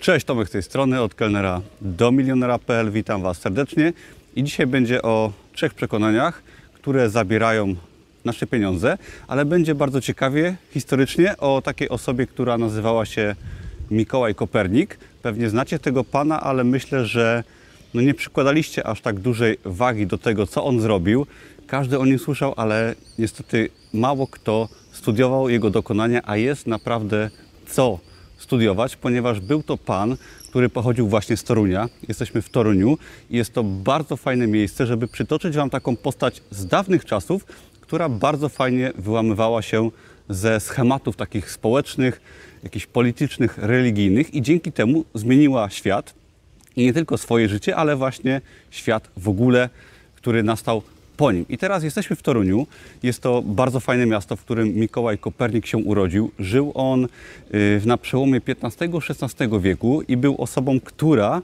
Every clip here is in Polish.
Cześć, Tomek z tej strony, od kelnera do milionera.pl. Witam Was serdecznie i dzisiaj będzie o trzech przekonaniach, które zabierają nasze pieniądze, ale będzie bardzo ciekawie historycznie o takiej osobie, która nazywała się Mikołaj Kopernik. Pewnie znacie tego pana, ale myślę, że no nie przykładaliście aż tak dużej wagi do tego, co on zrobił. Każdy o nim słyszał, ale niestety mało kto studiował jego dokonania, a jest naprawdę co studiować, ponieważ był to pan, który pochodził właśnie z Torunia. Jesteśmy w Toruniu i jest to bardzo fajne miejsce, żeby przytoczyć Wam taką postać z dawnych czasów, która bardzo fajnie wyłamywała się ze schematów takich społecznych, jakichś politycznych, religijnych i dzięki temu zmieniła świat i nie tylko swoje życie, ale właśnie świat w ogóle, który nastał po nim. I teraz jesteśmy w Toruniu. Jest to bardzo fajne miasto, w którym Mikołaj Kopernik się urodził. Żył on y, na przełomie XV-XVI wieku i był osobą, która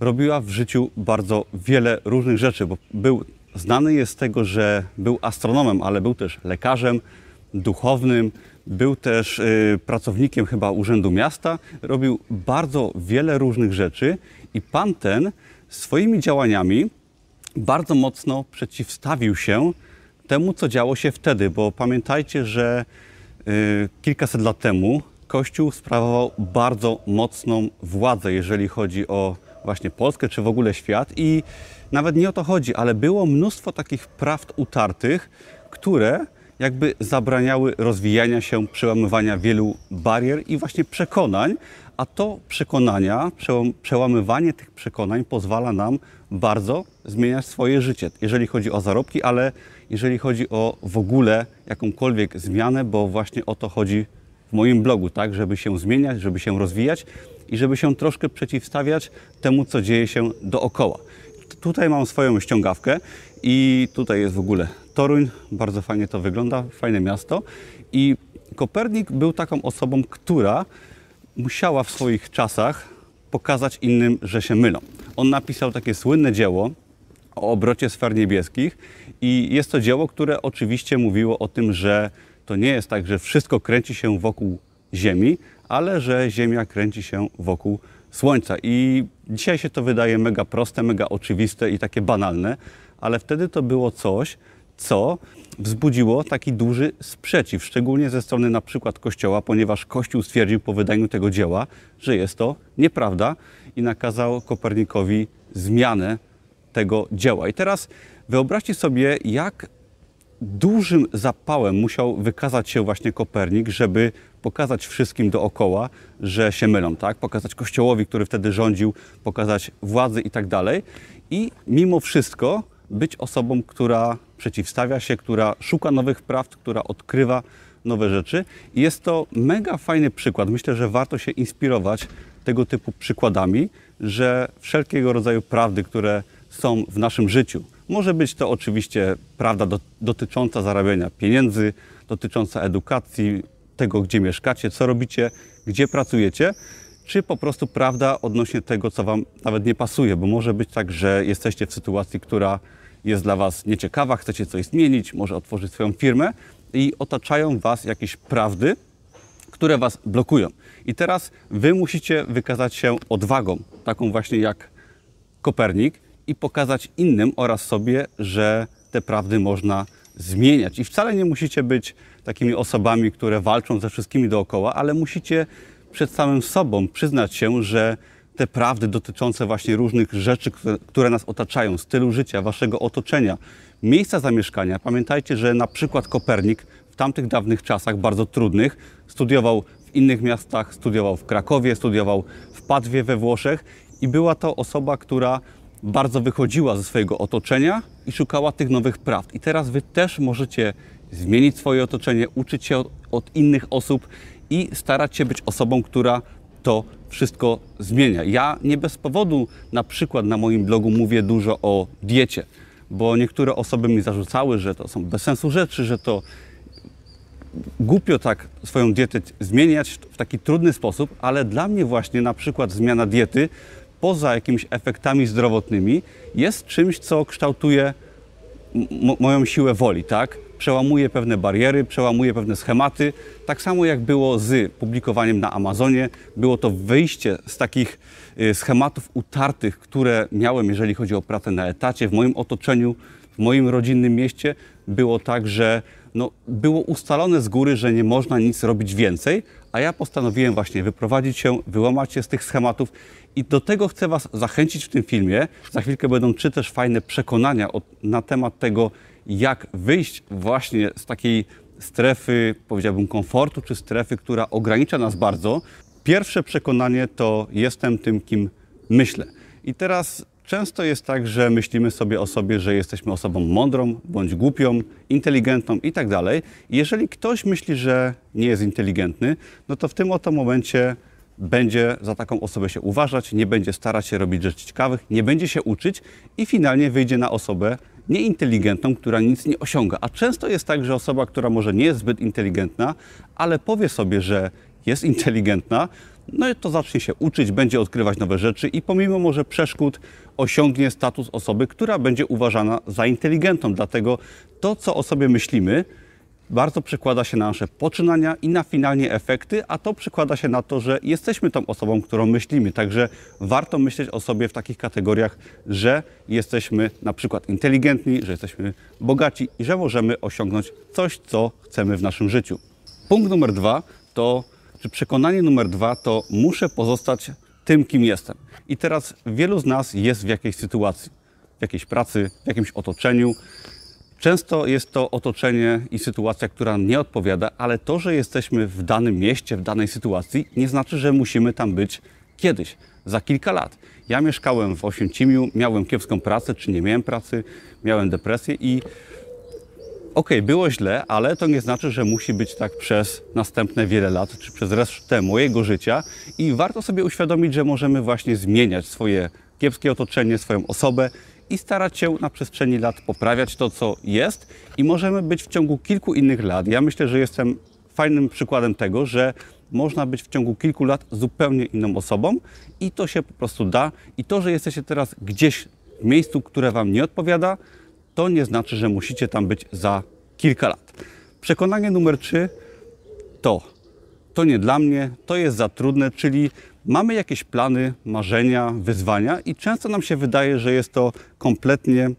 robiła w życiu bardzo wiele różnych rzeczy, bo był znany jest z tego, że był astronomem, ale był też lekarzem, duchownym, był też y, pracownikiem chyba Urzędu Miasta, robił bardzo wiele różnych rzeczy i pan ten swoimi działaniami bardzo mocno przeciwstawił się temu, co działo się wtedy, bo pamiętajcie, że y, kilkaset lat temu Kościół sprawował bardzo mocną władzę, jeżeli chodzi o właśnie Polskę czy w ogóle świat i nawet nie o to chodzi, ale było mnóstwo takich prawd utartych, które jakby zabraniały rozwijania się, przełamywania wielu barier i właśnie przekonań, a to przekonania, przełamywanie tych przekonań pozwala nam bardzo zmieniać swoje życie, jeżeli chodzi o zarobki, ale jeżeli chodzi o w ogóle jakąkolwiek zmianę, bo właśnie o to chodzi w moim blogu, tak, żeby się zmieniać, żeby się rozwijać i żeby się troszkę przeciwstawiać temu, co dzieje się dookoła. Tutaj mam swoją ściągawkę i tutaj jest w ogóle Toruń, bardzo fajnie to wygląda, fajne miasto. I Kopernik był taką osobą, która musiała w swoich czasach pokazać innym, że się mylą. On napisał takie słynne dzieło o obrocie sfer niebieskich i jest to dzieło, które oczywiście mówiło o tym, że to nie jest tak, że wszystko kręci się wokół Ziemi, ale że Ziemia kręci się wokół Słońca. I dzisiaj się to wydaje mega proste, mega oczywiste i takie banalne, ale wtedy to było coś, co wzbudziło taki duży sprzeciw, szczególnie ze strony na przykład Kościoła, ponieważ Kościół stwierdził po wydaniu tego dzieła, że jest to nieprawda i nakazał Kopernikowi zmianę tego dzieła. I teraz wyobraźcie sobie, jak dużym zapałem musiał wykazać się właśnie Kopernik, żeby pokazać wszystkim dookoła, że się mylą, tak? Pokazać Kościołowi, który wtedy rządził, pokazać władzy i tak dalej. I mimo wszystko być osobą, która przeciwstawia się, która szuka nowych prawd, która odkrywa nowe rzeczy. I jest to mega fajny przykład. Myślę, że warto się inspirować tego typu przykładami, że wszelkiego rodzaju prawdy, które są w naszym życiu, może być to oczywiście prawda do, dotycząca zarabiania pieniędzy, dotycząca edukacji, tego, gdzie mieszkacie, co robicie, gdzie pracujecie, czy po prostu prawda odnośnie tego, co Wam nawet nie pasuje, bo może być tak, że jesteście w sytuacji, która jest dla Was nieciekawa, chcecie coś zmienić, może otworzyć swoją firmę i otaczają Was jakieś prawdy, które Was blokują. I teraz Wy musicie wykazać się odwagą, taką właśnie jak Kopernik i pokazać innym oraz sobie, że te prawdy można zmieniać. I wcale nie musicie być takimi osobami, które walczą ze wszystkimi dookoła, ale musicie przed samym sobą przyznać się, że te prawdy dotyczące właśnie różnych rzeczy, które, nas otaczają, stylu życia, waszego otoczenia, miejsca zamieszkania. Pamiętajcie, że na przykład Kopernik w tamtych dawnych czasach, bardzo trudnych, studiował w innych miastach, studiował w Krakowie, studiował w Padwie we Włoszech i była to osoba, która bardzo wychodziła ze swojego otoczenia i szukała tych nowych prawd. I teraz wy też możecie zmienić swoje otoczenie, uczyć się od innych osób i starać się być osobą, która to wszystko zmienia. Ja nie bez powodu na przykład na moim blogu mówię dużo o diecie, bo niektóre osoby mi zarzucały, że to są bez sensu rzeczy, że to głupio tak swoją dietę zmieniać w taki trudny sposób, ale dla mnie właśnie na przykład zmiana diety poza jakimiś efektami zdrowotnymi jest czymś, co kształtuje moją siłę woli, tak? Przełamuje pewne bariery, przełamuje pewne schematy. Tak samo jak było z publikowaniem na Amazonie, było to wyjście z takich y, schematów utartych, które miałem, jeżeli chodzi o pracę na etacie, w moim otoczeniu, w moim rodzinnym mieście. Było tak, że no, było ustalone z góry, że nie można nic robić więcej, a ja postanowiłem właśnie wyprowadzić się, wyłamać się z tych schematów i do tego chcę Was zachęcić w tym filmie. Za chwilkę będą czy też fajne przekonania od, na temat tego, jak wyjść właśnie z takiej strefy, powiedziałbym, komfortu, czy strefy, która ogranicza nas bardzo. Pierwsze przekonanie to jestem tym, kim myślę. I teraz często jest tak, że myślimy sobie o sobie, że jesteśmy osobą mądrą, bądź głupią, inteligentną i tak dalej. Jeżeli ktoś myśli, że nie jest inteligentny, no to w tym oto momencie będzie za taką osobę się uważać, nie będzie starać się robić rzeczy ciekawych, nie będzie się uczyć i finalnie wyjdzie na osobę nieinteligentną, która nic nie osiąga. A często jest tak, że osoba, która może nie jest zbyt inteligentna, ale powie sobie, że jest inteligentna, no i to zacznie się uczyć, będzie odkrywać nowe rzeczy i pomimo może przeszkód osiągnie status osoby, która będzie uważana za inteligentną. Dlatego to, co o sobie myślimy, bardzo przekłada się na nasze poczynania i na finalnie efekty, a to przekłada się na to, że jesteśmy tą osobą, którą myślimy. Także warto myśleć o sobie w takich kategoriach, że jesteśmy na przykład inteligentni, że jesteśmy bogaci i że możemy osiągnąć coś, co chcemy w naszym życiu. Punkt numer dwa to, czy przekonanie numer dwa to muszę pozostać tym, kim jestem. I teraz wielu z nas jest w jakiejś sytuacji, w jakiejś pracy, w jakimś otoczeniu, Często jest to otoczenie i sytuacja, która nie odpowiada, ale to, że jesteśmy w danym mieście, w danej sytuacji, nie znaczy, że musimy tam być kiedyś, za kilka lat. Ja mieszkałem w Oświęcimiu, miałem kiepską pracę, czy nie miałem pracy, miałem depresję i okej, okay, było źle, ale to nie znaczy, że musi być tak przez następne wiele lat, czy przez resztę mojego życia i warto sobie uświadomić, że możemy właśnie zmieniać swoje kiepskie otoczenie, swoją osobę i starać się na przestrzeni lat poprawiać to, co jest i możemy być w ciągu kilku innych lat. Ja myślę, że jestem fajnym przykładem tego, że można być w ciągu kilku lat zupełnie inną osobą i to się po prostu da. I to, że jesteście teraz gdzieś w miejscu, które Wam nie odpowiada, to nie znaczy, że musicie tam być za kilka lat. Przekonanie numer trzy to to nie dla mnie, to jest za trudne, czyli mamy jakieś plany, marzenia, wyzwania i często nam się wydaje, że jest to kompletnie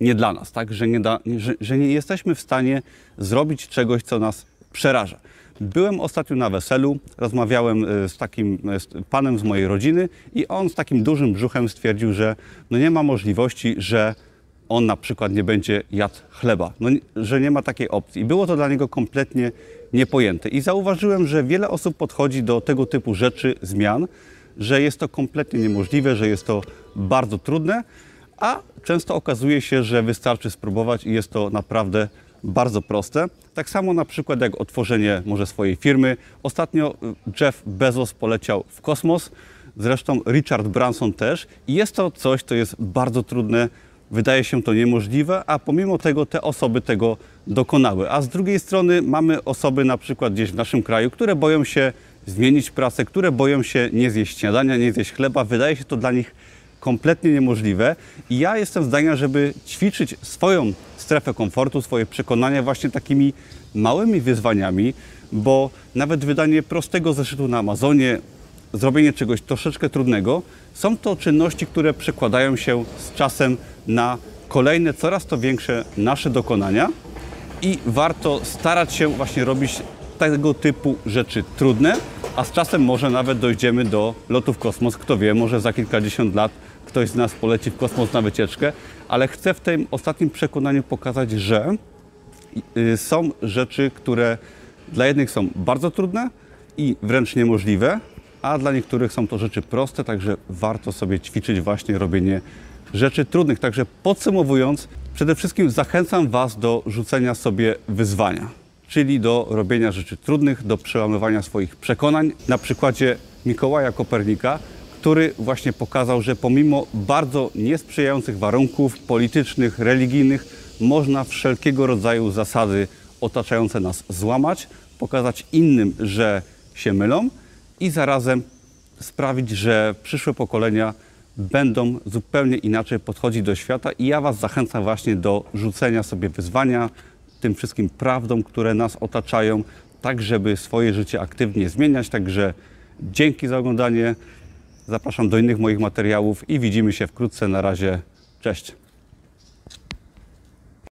nie dla nas, tak? że, nie da, że, że nie jesteśmy w stanie zrobić czegoś, co nas przeraża. Byłem ostatnio na weselu, rozmawiałem e, z takim e, z panem z mojej rodziny i on z takim dużym brzuchem stwierdził, że no nie ma możliwości, że on na przykład nie będzie jadł chleba, no, że nie ma takiej opcji. Było to dla niego kompletnie niepojęte. I zauważyłem, że wiele osób podchodzi do tego typu rzeczy, zmian, że jest to kompletnie niemożliwe, że jest to bardzo trudne, a często okazuje się, że wystarczy spróbować i jest to naprawdę bardzo proste. Tak samo na przykład jak otworzenie może swojej firmy. Ostatnio y, Jeff Bezos poleciał w kosmos, zresztą Richard Branson też i jest to coś, co jest bardzo trudne Wydaje się to niemożliwe, a pomimo tego te osoby tego dokonały. A z drugiej strony mamy osoby na przykład gdzieś w naszym kraju, które boją się zmienić pracę, które boją się nie zjeść śniadania, nie zjeść chleba. Wydaje się to dla nich kompletnie niemożliwe. I ja jestem zdania, żeby ćwiczyć swoją strefę komfortu, swoje przekonania właśnie takimi małymi wyzwaniami, bo nawet wydanie prostego zeszytu na Amazonie, zrobienie czegoś troszeczkę trudnego, są to czynności, które przekładają się z czasem na kolejne, coraz to większe nasze dokonania i warto starać się właśnie robić tego typu rzeczy trudne, a z czasem może nawet dojdziemy do lotu w kosmos. Kto wie, może za kilkadziesiąt lat ktoś z nas poleci w kosmos na wycieczkę, ale chcę w tym ostatnim przekonaniu pokazać, że y, są rzeczy, które dla jednych są bardzo trudne i wręcz niemożliwe, a dla niektórych są to rzeczy proste, także warto sobie ćwiczyć właśnie robienie rzeczy trudnych. Także podsumowując, przede wszystkim zachęcam Was do rzucenia sobie wyzwania, czyli do robienia rzeczy trudnych, do przełamywania swoich przekonań. Na przykładzie Mikołaja Kopernika, który właśnie pokazał, że pomimo bardzo niesprzyjających warunków politycznych, religijnych, można wszelkiego rodzaju zasady otaczające nas złamać, pokazać innym, że się mylą i zarazem sprawić, że przyszłe pokolenia będą zupełnie inaczej podchodzić do świata i ja Was zachęcam właśnie do rzucenia sobie wyzwania, tym wszystkim prawdom, które nas otaczają, tak żeby swoje życie aktywnie zmieniać. Także dzięki za oglądanie. Zapraszam do innych moich materiałów i widzimy się wkrótce. Na razie. Cześć.